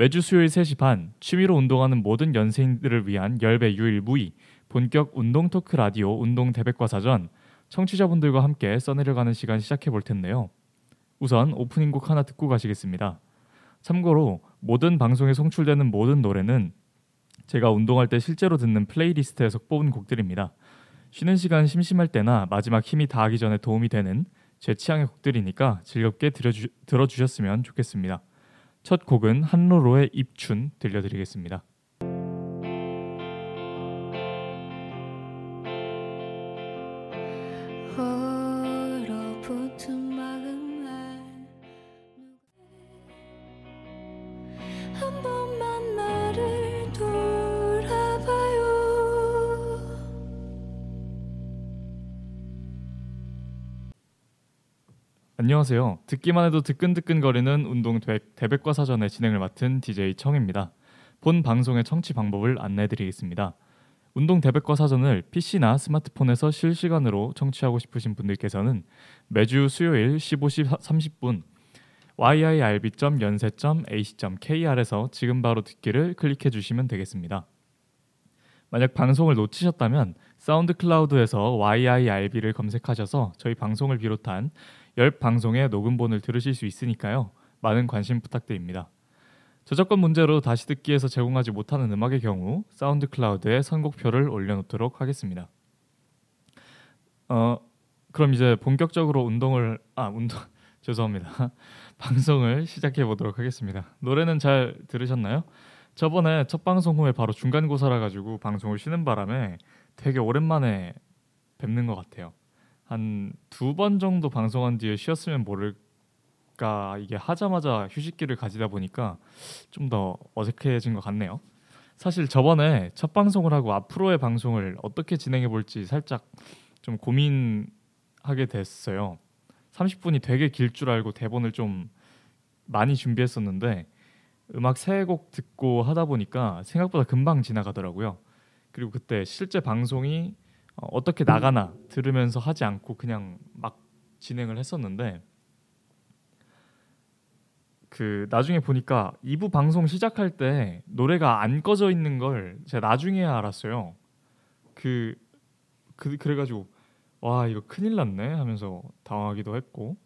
매주 수요일 3시 반 취미로 운동하는 모든 연세인들을 위한 열배 유일 무이 본격 운동 토크 라디오 운동 대백과 사전 청취자분들과 함께 써내려가는 시간 시작해 볼 텐데요. 우선 오프닝 곡 하나 듣고 가시겠습니다. 참고로 모든 방송에 송출되는 모든 노래는 제가 운동할 때 실제로 듣는 playlist에서 뽑은 곡들입니다. 쉬는 시간 심심할 때나 마지막 힘이 다하기 전에 도움이 되는 제 취향의 곡들이니까 즐겁게 들어주, 들어주셨으면 좋겠습니다. 첫 곡은 한로로의 입춘 들려드리겠습니다. 한 번만 안녕하세요. 듣기만 해도 뜨끈뜨끈거리는 운동 대- 대백과 사전의 진행을 맡은 DJ 청입니다. 본 방송의 청취 방법을 안내해드리겠습니다. 운동 대백과 사전을 PC나 스마트폰에서 실시간으로 청취하고 싶으신 분들께서는 매주 수요일 15시 30분 yirb.연세.ac.kr에서 지금 바로 듣기를 클릭해 주시면 되겠습니다. 만약 방송을 놓치셨다면 사운드 클라우드에서 yirb를 검색하셔서 저희 방송을 비롯한 열 방송의 녹음본을 들으실 수 있으니까요. 많은 관심 부탁드립니다. 저작권 문제로 다시 듣기에서 제공하지 못하는 음악의 경우 사운드 클라우드에 선곡표를 올려놓도록 하겠습니다. 어 그럼 이제 본격적으로 운동을 아 운동 죄송합니다. 방송을 시작해 보도록 하겠습니다. 노래는 잘 들으셨나요? 저번에 첫 방송 후에 바로 중간고사라 가지고 방송을 쉬는 바람에 되게 오랜만에 뵙는 것 같아요. 한 두 번 정도 방송한 뒤에 쉬었으면 모를까 이게 하자마자 휴식기를 가지다 보니까 좀 더 어색해진 것 같네요. 사실 저번에 첫 방송을 하고 앞으로의 방송을 어떻게 진행해 볼지 살짝 좀 고민하게 됐어요. 30분이 되게 길 줄 알고 대본을 좀 많이 준비했었는데 음악 세 곡 듣고 하다 보니까 생각보다 금방 지나가더라고요. 그리고 그때 실제 방송이 어, 어떻게 나가나 들으면서 하지 않고 그냥 막 진행을 했었는데 그 나중에 보니까 2부 방송 시작할 때 노래가 안 꺼져 있는 걸 제가 나중에야 알았어요. 그, 그 그래가지고 와 이거 큰일 났네 하면서 당황하기도 했고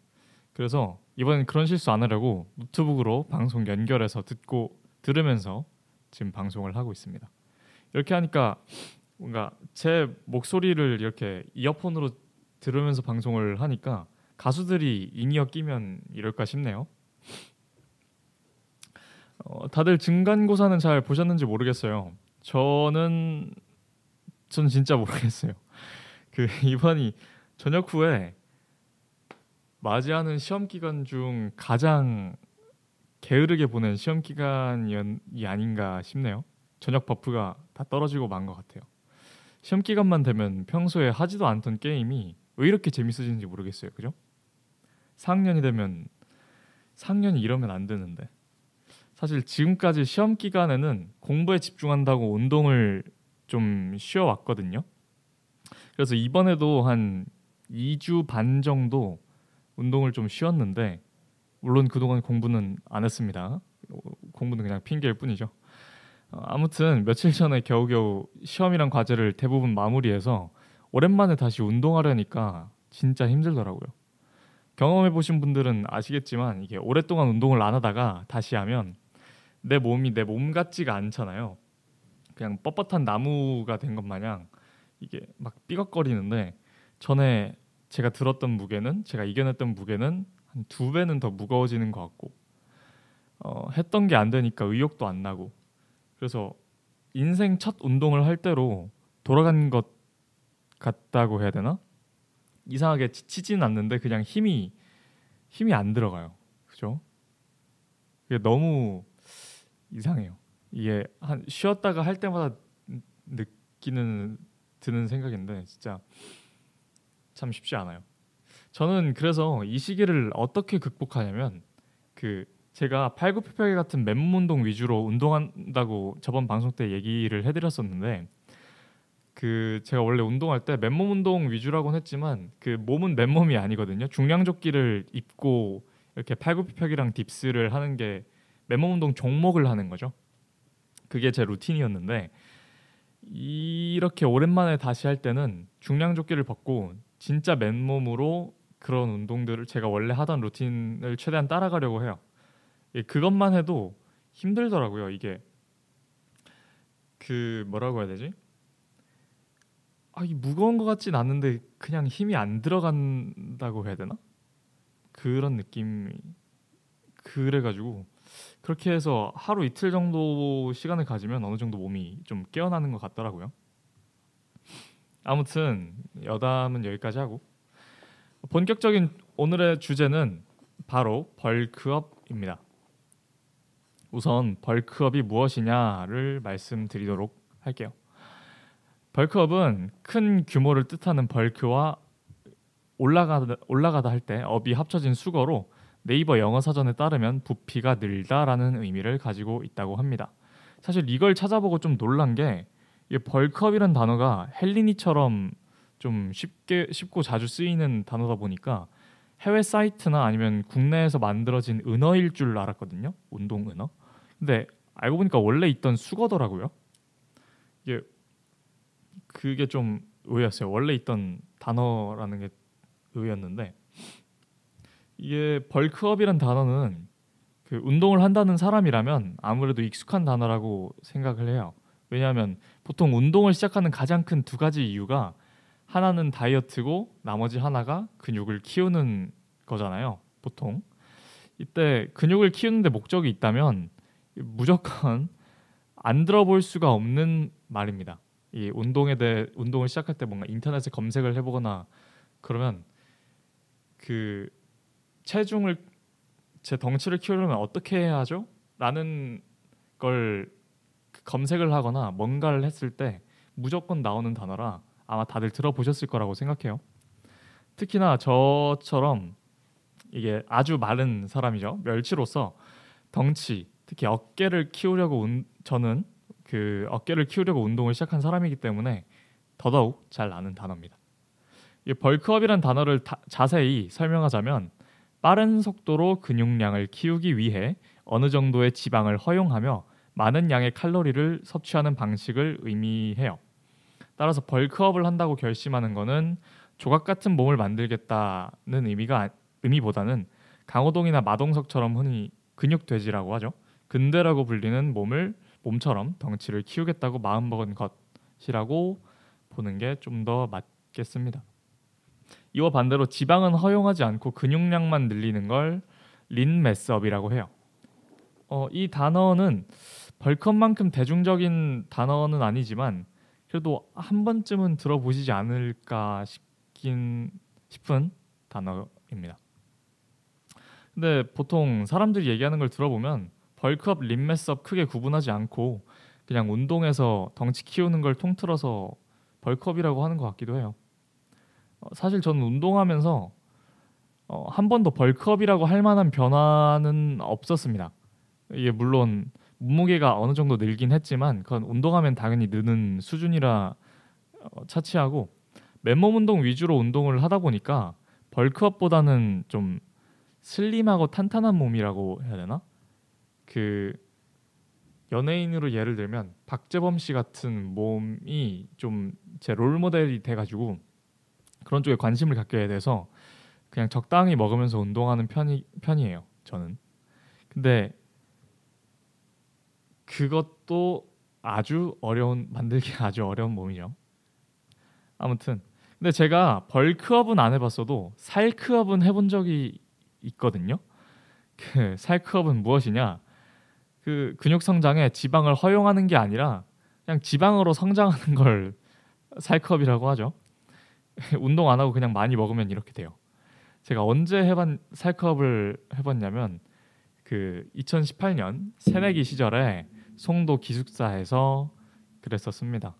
그래서 이번엔 그런 실수 안 하려고 노트북으로 방송 연결해서 듣고 들으면서 지금 방송을 하고 있습니다. 이렇게 하니까 뭔가 제 목소리를 이렇게 이어폰으로 들으면서 방송을 하니까 가수들이 인이어 끼면 이럴까 싶네요. 어, 다들 중간고사는 잘 보셨는지 모르겠어요. 저는 전 진짜 모르겠어요. 그 이번이 저녁 후에 맞이하는 시험 기간 중 가장 게으르게 보낸 시험 기간이 아닌가 싶네요. 저녁 버프가 다 떨어지고 만 것 같아요. 시험 기간만 되면 평소에 하지도 않던 게임이 왜 이렇게 재밌어지는지 모르겠어요. 그죠? 4학년이 되면 4학년이 이러면 안 되는데 사실 지금까지 시험 기간에는 공부에 집중한다고 운동을 좀 쉬어 왔거든요. 그래서 이번에도 한 2주 반 정도 운동을 좀 쉬었는데 물론 그동안 공부는 안 했습니다. 공부는 그냥 핑계일 뿐이죠. 어, 아무튼 며칠 전에 겨우겨우 시험이랑 과제를 대부분 마무리해서 오랜만에 다시 운동하려니까 진짜 힘들더라고요. 경험해 보신 분들은 아시겠지만 이게 오랫동안 운동을 안 하다가 다시 하면 내 몸이 내 몸 같지가 않잖아요. 그냥 뻣뻣한 나무가 된 것 마냥 이게 막 삐걱거리는데 전에 제가 들었던 무게는 제가 이겨냈던 무게는 한 두 배는 더 무거워지는 것 같고 어, 했던 게 안 되니까 의욕도 안 나고 그래서 인생 첫 운동을 할 때로 돌아간 것 같다고 해야 되나? 이상하게 지치지는 않는데 그냥 힘이 힘이 안 들어가요. 그죠? 이게 너무 이상해요. 이게 한 쉬었다가 할 때마다 느끼는 드는 생각인데 진짜 참 쉽지 않아요. 저는 그래서 이 시기를 어떻게 극복하냐면 그 제가 팔굽혀펴기 같은 맨몸 운동 위주로 운동한다고 저번 방송 때 얘기를 해드렸었는데 그 제가 원래 운동할 때 맨몸 운동 위주라고는 했지만 그 몸은 맨몸이 아니거든요. 중량 조끼를 입고 이렇게 팔굽혀펴기랑 딥스를 하는 게 맨몸 운동 종목을 하는 거죠. 그게 제 루틴이었는데 이렇게 오랜만에 다시 할 때는 중량 조끼를 벗고 진짜 맨몸으로 그런 운동들을 제가 원래 하던 루틴을 최대한 따라가려고 해요. 예, 그것만 해도 힘들더라고요. 이게 그 뭐라고 해야 되지? 아, 이 무거운 것 같진 않는데 그냥 힘이 안 들어간다고 해야 되나? 그런 느낌이 그래가지고 그렇게 해서 하루 이틀 정도 시간을 가지면 어느 정도 몸이 좀 깨어나는 것 같더라고요. 아무튼 여담은 여기까지 하고 본격적인 오늘의 주제는 바로 벌크업입니다. 우선 벌크업이 무엇이냐를 말씀드리도록 할게요. 벌크업은 큰 규모를 뜻하는 벌크와 올라가다 올라가다 할 때 업이 합쳐진 수거로 네이버 영어 사전에 따르면 부피가 늘다라는 의미를 가지고 있다고 합니다. 사실 이걸 찾아보고 좀 놀란 게 벌크업이란 단어가 헬리니처럼 좀 쉽게 쉽고 자주 쓰이는 단어다 보니까 해외 사이트나 아니면 국내에서 만들어진 은어일 줄 알았거든요. 운동 은어. 근데 알고 보니까 원래 있던 수거더라고요. 이게 그게 좀 의외였어요. 원래 있던 단어라는 게 의외였는데 이게 벌크업이란 단어는 그 운동을 한다는 사람이라면 아무래도 익숙한 단어라고 생각을 해요. 왜냐하면 보통 운동을 시작하는 가장 큰 두 가지 이유가 하나는 다이어트고 나머지 하나가 근육을 키우는 거잖아요. 보통 이때 근육을 키우는데 목적이 있다면 무조건 안 들어볼 수가 없는 말입니다. 이 운동에 대해 운동을 시작할 때 뭔가 인터넷에 검색을 해보거나 그러면 그 체중을 제 덩치를 키우려면 어떻게 해야 하죠? 라는 걸 검색을 하거나 뭔가를 했을 때 무조건 나오는 단어라 아마 다들 들어보셨을 거라고 생각해요. 특히나 저처럼 이게 아주 마른 사람이죠. 멸치로서 덩치, 특히 어깨를 키우려고 운, 저는 그 어깨를 키우려고 운동을 시작한 사람이기 때문에 더더욱 잘 아는 단어입니다. 이 벌크업이란 단어를 다, 자세히 설명하자면 빠른 속도로 근육량을 키우기 위해 어느 정도의 지방을 허용하며 많은 양의 칼로리를 섭취하는 방식을 의미해요. 따라서 벌크업을 한다고 결심하는 것은 조각 같은 몸을 만들겠다는 의미가 아- 의미보다는 강호동이나 마동석처럼 흔히 근육 돼지라고 하죠. 근대라고 불리는 몸을 몸처럼 덩치를 키우겠다고 마음먹은 것이라고 보는 게 좀 더 맞겠습니다. 이와 반대로 지방은 허용하지 않고 근육량만 늘리는 걸 린매스업이라고 해요. 어, 이 단어는 벌크업만큼 대중적인 단어는 아니지만 그래도 한 번쯤은 들어보시지 않을까 싶긴 싶은 단어입니다. 근데 보통 사람들이 얘기하는 걸 들어보면 벌크업, 린매스업 크게 구분하지 않고 그냥 운동에서 덩치 키우는 걸 통틀어서 벌크업이라고 하는 것 같기도 해요. 어, 사실 저는 운동하면서 어, 한 번도 벌크업이라고 할 만한 변화는 없었습니다. 이게 물론 몸무게가 어느 정도 늘긴 했지만 그건 운동하면 당연히 느는 수준이라 어, 차치하고 맨몸 운동 위주로 운동을 하다 보니까 벌크업보다는 좀 슬림하고 탄탄한 몸이라고 해야 되나? 그 연예인으로 예를 들면 박재범 씨 같은 몸이 좀 제 롤 모델이 돼가지고 그런 쪽에 관심을 갖게 돼서 그냥 적당히 먹으면서 운동하는 편이 편이에요. 저는. 근데 그것도 아주 어려운 만들기 아주 어려운 몸이죠. 아무튼 근데 제가 벌크업은 안 해봤어도 살크업은 해본 적이 있거든요. 그 살크업은 무엇이냐? 그 근육 성장에 지방을 허용하는 게 아니라 그냥 지방으로 성장하는 걸 살크업이라고 하죠. 운동 안 하고 그냥 많이 먹으면 이렇게 돼요. 제가 언제 해본 살크업을 해봤냐면 그 2018년 새내기 시절에 송도 기숙사에서 그랬었습니다.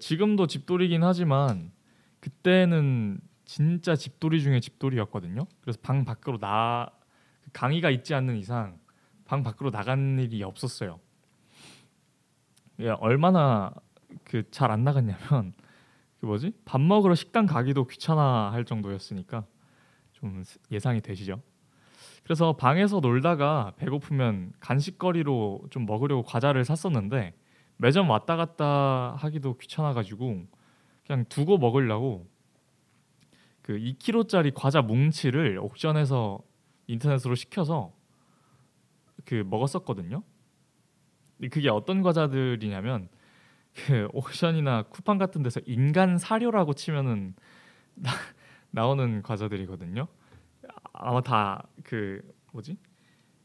지금도 집돌이긴 하지만 그때는 진짜 집돌이 중에 집돌이였거든요. 그래서 방 밖으로 나 강의가 있지 않는 이상 방 밖으로 나간 일이 없었어요. 예, 얼마나 그 잘 안 나갔냐면 그 뭐지 밥 먹으러 식당 가기도 귀찮아 할 정도였으니까 좀 예상이 되시죠. 그래서 방에서 놀다가 배고프면 간식거리로 좀 먹으려고 과자를 샀었는데 매점 왔다 갔다 하기도 귀찮아가지고 그냥 두고 먹으려고 그 2kg짜리 과자 뭉치를 옥션에서 인터넷으로 시켜서 그 먹었었거든요. 그게 어떤 과자들이냐면 그 옥션이나 쿠팡 같은 데서 인간 사료라고 치면은 나, 나오는 과자들이거든요. 아마 다 그 뭐지?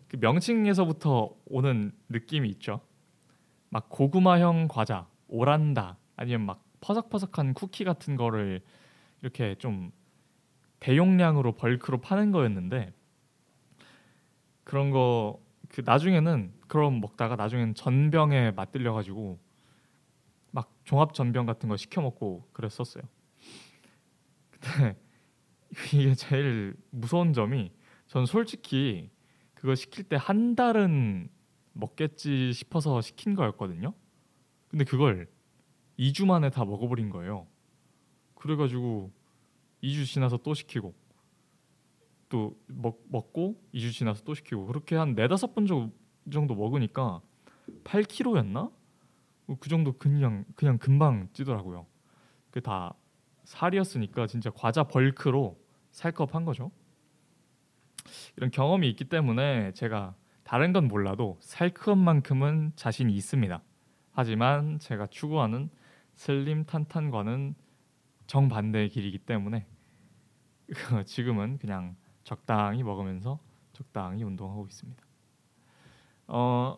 그 명칭에서부터 오는 느낌이 있죠. 막 고구마형 과자, 오란다 아니면 막 퍼석퍼석한 쿠키 같은 거를 이렇게 좀 대용량으로 벌크로 파는 거였는데 그런 거 그 나중에는 그럼 먹다가 나중에는 전병에 맞들려 가지고 막 종합 전병 같은 거 시켜 먹고 그랬었어요. 근데 이게 제일 무서운 점이 전 솔직히 그거 시킬 때 한 달은 먹겠지 싶어서 시킨 거였거든요. 근데 그걸 2주 만에 다 먹어버린 거예요. 그래가지고 2주 지나서 또 시키고 또 먹, 먹고 2주 지나서 또 시키고 그렇게 한 네다섯 번 정도, 정도 먹으니까 8kg였나? 그 정도 그냥 그냥 금방 찌더라고요. 그 다 살이었으니까 진짜 과자 벌크로 살컵한 거죠. 이런 경험이 있기 때문에 제가 다른 건 몰라도 살크업만큼은 자신이 있습니다. 하지만 제가 추구하는 슬림 탄탄과는 정반대의 길이기 때문에 지금은 그냥 적당히 먹으면서 적당히 운동하고 있습니다. 어,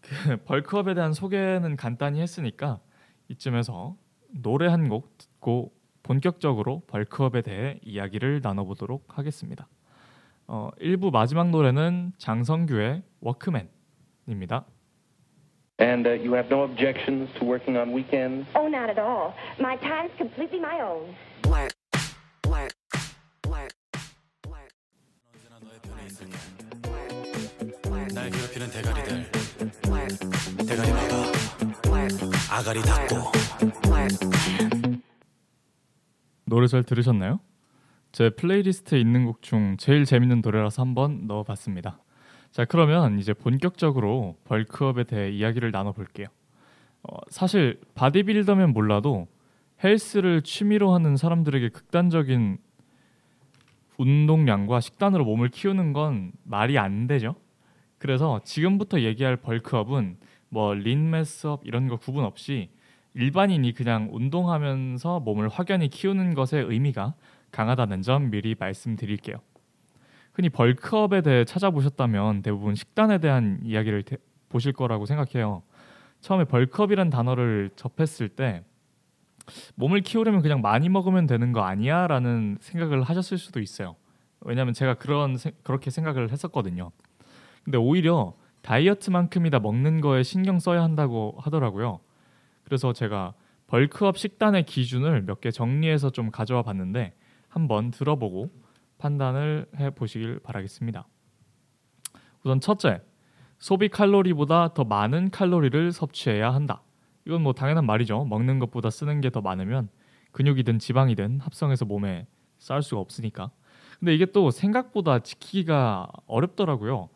그 벌크업에 대한 소개는 간단히 했으니까 이쯤에서 노래 한 곡 듣고 본격적으로 벌크업에 대해 이야기를 나눠보도록 하겠습니다. 어, 1부 마지막 노래는 장성규의 워크맨입니다. And uh, you have no objections to working on weekends? Oh, not at all. My time's completely my own. 괴롭히는 대가리들 대가리 work, 아가리 닫고. 노래 잘 들으셨나요? 제 플레이리스트에 있는 곡 중 제일 재밌는 노래라서 한번 넣어봤습니다. 자 그러면 이제 본격적으로 벌크업에 대해 이야기를 나눠볼게요. 어, 사실 바디빌더면 몰라도 헬스를 취미로 하는 사람들에게 극단적인 운동량과 식단으로 몸을 키우는 건 말이 안 되죠. 그래서 지금부터 얘기할 벌크업은 뭐 린매스업 이런 거 구분 없이 일반인이 그냥 운동하면서 몸을 확연히 키우는 것의 의미가 강하다는 점 미리 말씀드릴게요. 흔히 벌크업에 대해 찾아보셨다면 대부분 식단에 대한 이야기를 대- 보실 거라고 생각해요. 처음에 벌크업이란 단어를 접했을 때 몸을 키우려면 그냥 많이 먹으면 되는 거 아니야라는 생각을 하셨을 수도 있어요. 왜냐하면 제가 그런 세- 그렇게 생각을 했었거든요. 근데 오히려 다이어트만큼이다 먹는 거에 신경 써야 한다고 하더라고요. 그래서 제가 벌크업 식단의 기준을 몇 개 정리해서 좀 가져와 봤는데 한번 들어보고 판단을 해 보시길 바라겠습니다. 우선 첫째, 소비 칼로리보다 더 많은 칼로리를 섭취해야 한다. 이건 뭐 당연한 말이죠. 먹는 것보다 쓰는 게 더 많으면 근육이든 지방이든 합성해서 몸에 쌓을 수가 없으니까. 근데 이게 또 생각보다 지키기가 어렵더라고요.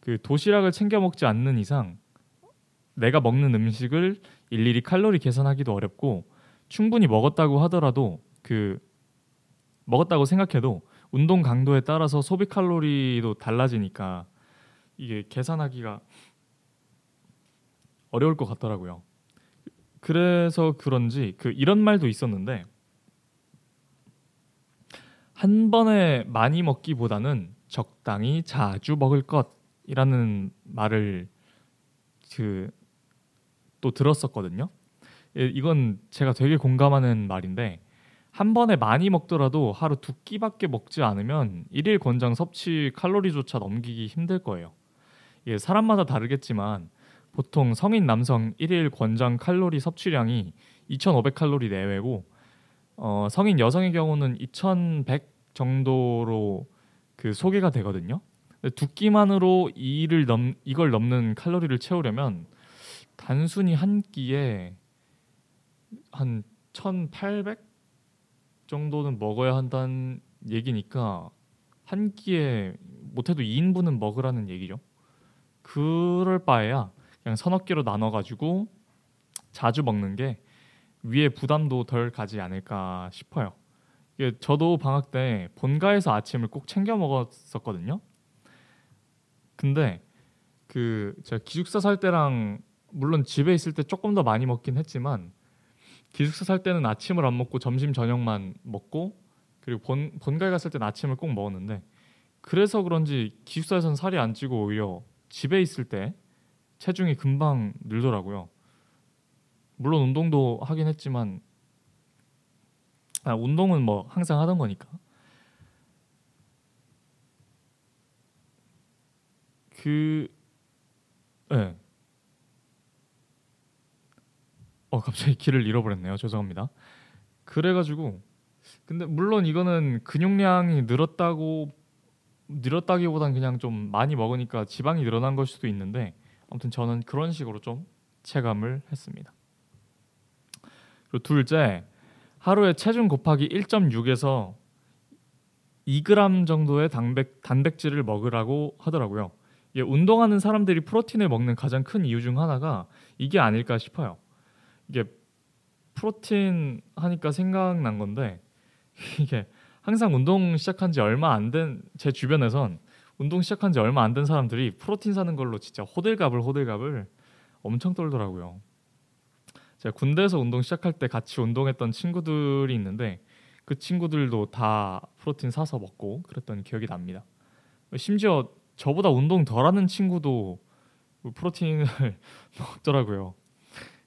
그 도시락을 챙겨 먹지 않는 이상 내가 먹는 음식을 일일이 칼로리 계산하기도 어렵고 충분히 먹었다고 하더라도 그 먹었다고 생각해도 운동 강도에 따라서 소비 칼로리도 달라지니까 이게 계산하기가 어려울 것 같더라고요. 그래서 그런지 그 이런 말도 있었는데 한 번에 많이 먹기보다는 적당히 자주 먹을 것 이라는 말을 그 또 들었었거든요. 예, 이건 제가 되게 공감하는 말인데 한 번에 많이 먹더라도 하루 두 끼밖에 먹지 않으면 일일 권장 섭취 칼로리조차 넘기기 힘들 거예요. 예, 사람마다 다르겠지만 보통 성인 남성 일일 권장 칼로리 섭취량이 2,500 칼로리 내외고 어, 성인 여성의 경우는 2,100 정도로 그 소개가 되거든요. 두 끼만으로 이를 넘 이걸 넘는 칼로리를 채우려면 단순히 한 끼에 한 1,800 정도는 먹어야 한다는 얘기니까 한 끼에 못해도 2인분은 먹으라는 얘기죠. 그럴 바에야 그냥 서너 끼로 나눠 가지고 자주 먹는 게 위에 부담도 덜 가지 않을까 싶어요. 저도 방학 때 본가에서 아침을 꼭 챙겨 먹었었거든요. 근데 그 제가 기숙사 살 때랑 물론 집에 있을 때 조금 더 많이 먹긴 했지만 기숙사 살 때는 아침을 안 먹고 점심 저녁만 먹고 그리고 본 본가에 갔을 때는 아침을 꼭 먹었는데 그래서 그런지 기숙사에선 살이 안 찌고 오히려 집에 있을 때 체중이 금방 늘더라고요. 물론 운동도 하긴 했지만 아, 운동은 뭐 항상 하던 거니까. 그 예. 어 갑자기 길을 잃어버렸네요. 죄송합니다. 그래가지고 근데 물론 이거는 근육량이 늘었다고 늘었다기보단 그냥 좀 많이 먹으니까 지방이 늘어난 걸 수도 있는데 아무튼 저는 그런 식으로 좀 체감을 했습니다. 그리고 둘째 하루에 체중 곱하기 1.6에서 2g 정도의 단백 단백질을 먹으라고 하더라고요. 이게 운동하는 사람들이 프로틴을 먹는 가장 큰 이유 중 하나가 이게 아닐까 싶어요. 이게 프로틴 하니까 생각난 건데 이게 항상 운동 시작한 지 얼마 안 된 제 주변에선 운동 시작한 지 얼마 안 된 사람들이 프로틴 사는 걸로 진짜 호들갑을 호들갑을 엄청 떨더라고요. 제가 군대에서 운동 시작할 때 같이 운동했던 친구들이 있는데 그 친구들도 다 프로틴 사서 먹고 그랬던 기억이 납니다. 심지어 저보다 운동 덜하는 친구도 프로틴을 먹더라고요.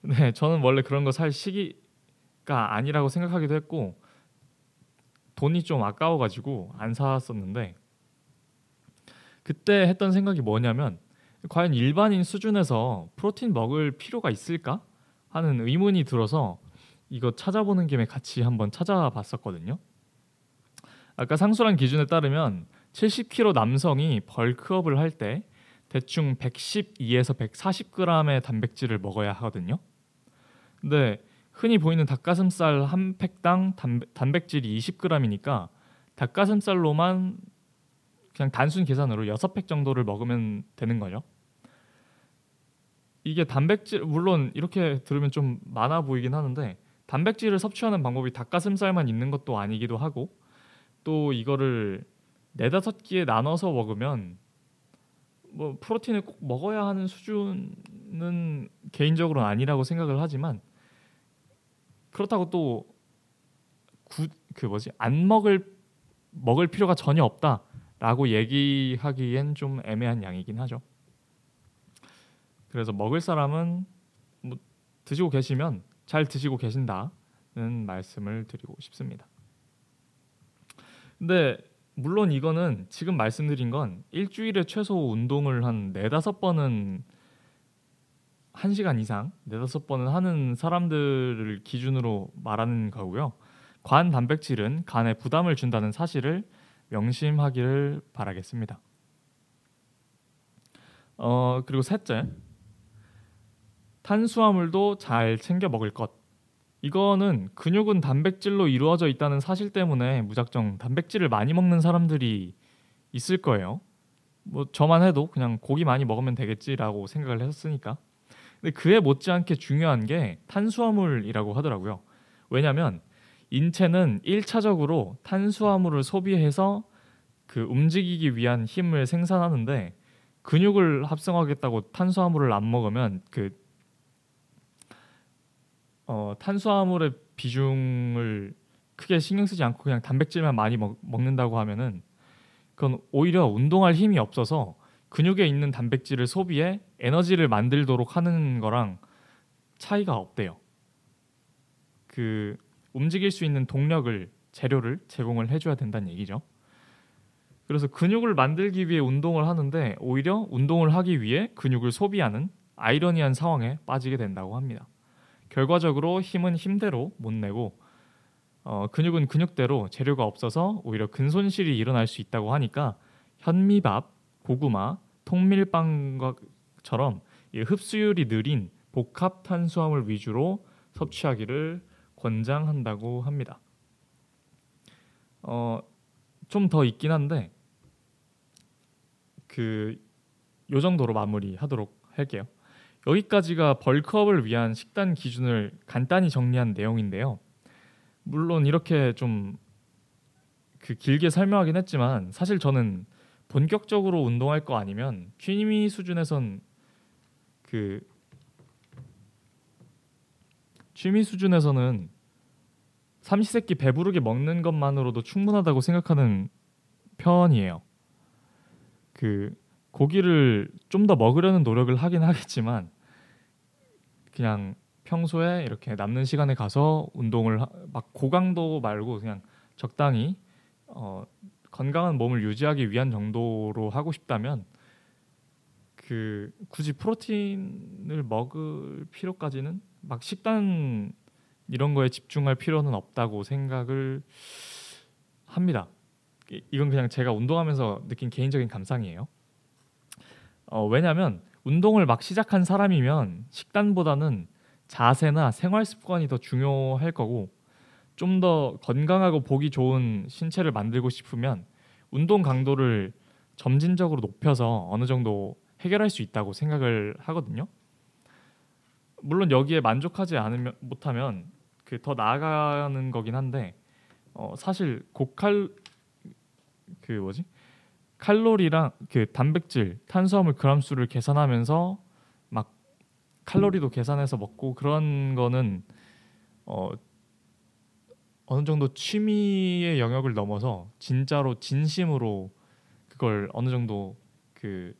네, 저는 원래 그런 거 살 시기가 아니라고 생각하기도 했고 돈이 좀 아까워가지고 안 샀었는데 그때 했던 생각이 뭐냐면 과연 일반인 수준에서 프로틴 먹을 필요가 있을까 하는 의문이 들어서 이거 찾아보는 김에 같이 한번 찾아봤었거든요. 아까 상수란 기준에 따르면 70kg 남성이 벌크업을 할 때 대충 112에서 140g의 단백질을 먹어야 하거든요. 근데 흔히 보이는 닭가슴살 한 팩당 단백, 단백질이 20g이니까 닭가슴살로만 그냥 단순 계산으로 6팩 정도를 먹으면 되는 거죠. 이게 단백질 물론 이렇게 들으면 좀 많아 보이긴 하는데 단백질을 섭취하는 방법이 닭가슴살만 있는 것도 아니기도 하고 또 이거를 네다섯 끼에 나눠서 먹으면 뭐 프로틴을 꼭 먹어야 하는 수준은 개인적으로는 아니라고 생각을 하지만 그렇다고 또 그 뭐지 안 먹을 먹을 필요가 전혀 없다라고 얘기하기엔 좀 애매한 양이긴 하죠. 그래서 먹을 사람은 뭐 드시고 계시면 잘 드시고 계신다는 말씀을 드리고 싶습니다. 근데 물론 이거는 지금 말씀드린 건 일주일에 최소 운동을 한 네다섯 번은 한 시간 이상 네다섯 번은 하는 사람들을 기준으로 말하는 거고요. 관 단백질은 간에 부담을 준다는 사실을 명심하기를 바라겠습니다. 어 그리고 셋째 탄수화물도 잘 챙겨 먹을 것. 이거는 근육은 단백질로 이루어져 있다는 사실 때문에 무작정 단백질을 많이 먹는 사람들이 있을 거예요. 뭐 저만 해도 그냥 고기 많이 먹으면 되겠지라고 생각을 했으니까. 근데 그에 못지않게 중요한 게 탄수화물이라고 하더라고요. 왜냐하면 인체는 1차적으로 탄수화물을 소비해서 그 움직이기 위한 힘을 생산하는데 근육을 합성하겠다고 탄수화물을 안 먹으면 그 어, 탄수화물의 비중을 크게 신경 쓰지 않고 그냥 단백질만 많이 먹, 먹는다고 하면은 그건 오히려 운동할 힘이 없어서 근육에 있는 단백질을 소비해 에너지를 만들도록 하는 거랑 차이가 없대요. 그 움직일 수 있는 동력을 재료를 제공을 해줘야 된다는 얘기죠. 그래서 근육을 만들기 위해 운동을 하는데 오히려 운동을 하기 위해 근육을 소비하는 아이러니한 상황에 빠지게 된다고 합니다. 결과적으로 힘은 힘대로 못 내고 어, 근육은 근육대로 재료가 없어서 오히려 근손실이 일어날 수 있다고 하니까 현미밥, 고구마, 통밀빵처럼 이 흡수율이 느린 복합 탄수화물 위주로 섭취하기를 권장한다고 합니다. 어, 좀 더 있긴 한데 그 요 정도로 마무리하도록 할게요. 여기까지가 벌크업을 위한 식단 기준을 간단히 정리한 내용인데요. 물론 이렇게 좀 그 길게 설명하긴 했지만 사실 저는 본격적으로 운동할 거 아니면 취미 수준에선 그 취미 수준에서는 삼시세끼 배부르게 먹는 것만으로도 충분하다고 생각하는 편이에요. 그 고기를 좀 더 먹으려는 노력을 하긴 하겠지만 그냥 평소에 이렇게 남는 시간에 가서 운동을 하- 막 고강도 말고 그냥 적당히 어, 건강한 몸을 유지하기 위한 정도로 하고 싶다면 그 굳이 프로틴을 먹을 필요까지는 막 식단 이런 거에 집중할 필요는 없다고 생각을 합니다. 이- 이건 그냥 제가 운동하면서 느낀 개인적인 감상이에요. 어, 왜냐하면 운동을 막 시작한 사람이면 식단보다는 자세나 생활 습관이 더 중요할 거고 좀 더 건강하고 보기 좋은 신체를 만들고 싶으면 운동 강도를 점진적으로 높여서 어느 정도 해결할 수 있다고 생각을 하거든요. 물론 여기에 만족하지 않으면 못하면 그 더 나아가는 거긴 한데 어, 사실 고칼 그 뭐지 칼로리랑 그 단백질, 탄수화물 그람 수를 계산하면서 막 칼로리도 계산해서 먹고 그런 거는 어 어느 정도 취미의 영역을 넘어서 진짜로 진심으로 그걸 어느 정도 그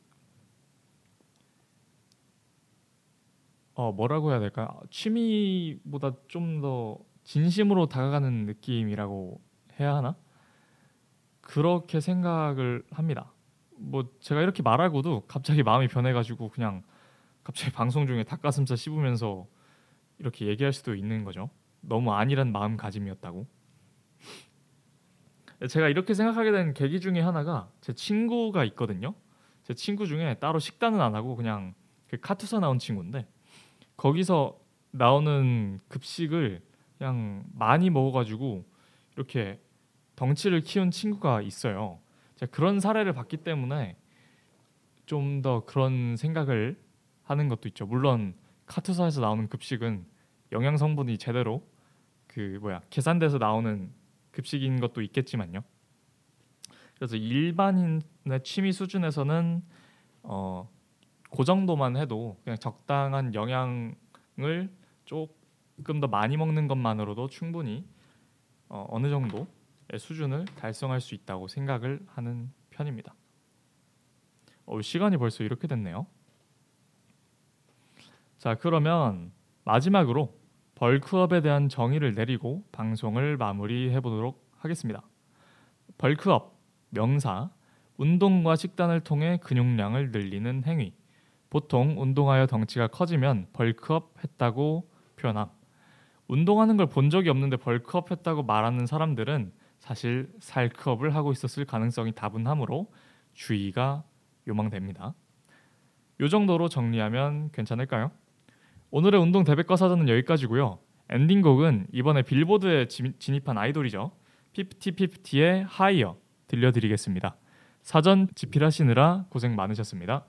어 뭐라고 해야 될까? 취미보다 좀 더 진심으로 다가가는 느낌이라고 해야 하나? 그렇게 생각을 합니다. 뭐 제가 이렇게 말하고도 갑자기 마음이 변해가지고 그냥 갑자기 방송 중에 닭가슴살 씹으면서 이렇게 얘기할 수도 있는 거죠. 너무 안일한 마음가짐이었다고. 제가 이렇게 생각하게 된 계기 중에 하나가 제 친구가 있거든요. 제 친구 중에 따로 식단은 안 하고 그냥 그 카투사 나온 친구인데 거기서 나오는 급식을 그냥 많이 먹어가지고 이렇게 덩치를 키운 친구가 있어요. 제가 그런 사례를 봤기 때문에 좀 더 그런 생각을 하는 것도 있죠. 물론 카투사에서 나오는 급식은 영양 성분이 제대로 그 뭐야 계산돼서 나오는 급식인 것도 있겠지만요. 그래서 일반인의 취미 수준에서는 어, 그 정도만 해도 그냥 적당한 영양을 조금 더 많이 먹는 것만으로도 충분히 어, 어느 정도의 수준을 달성할 수 있다고 생각을 하는 편입니다. 어, 시간이 벌써 이렇게 됐네요. 자 그러면 마지막으로 벌크업에 대한 정의를 내리고 방송을 마무리해 보도록 하겠습니다. 벌크업 명사 운동과 식단을 통해 근육량을 늘리는 행위 보통 운동하여 덩치가 커지면 벌크업 했다고 표현함 운동하는 걸 본 적이 없는데 벌크업 했다고 말하는 사람들은 사실 살크업을 하고 있었을 가능성이 다분하므로 주의가 요망됩니다. 요 정도로 정리하면 괜찮을까요? 오늘의 운동 대백과 사전은 여기까지고요. 엔딩곡은 이번에 빌보드에 진- 진입한 아이돌이죠. 피프티피프티의 하이어 들려드리겠습니다. 사전 집필하시느라 고생 많으셨습니다.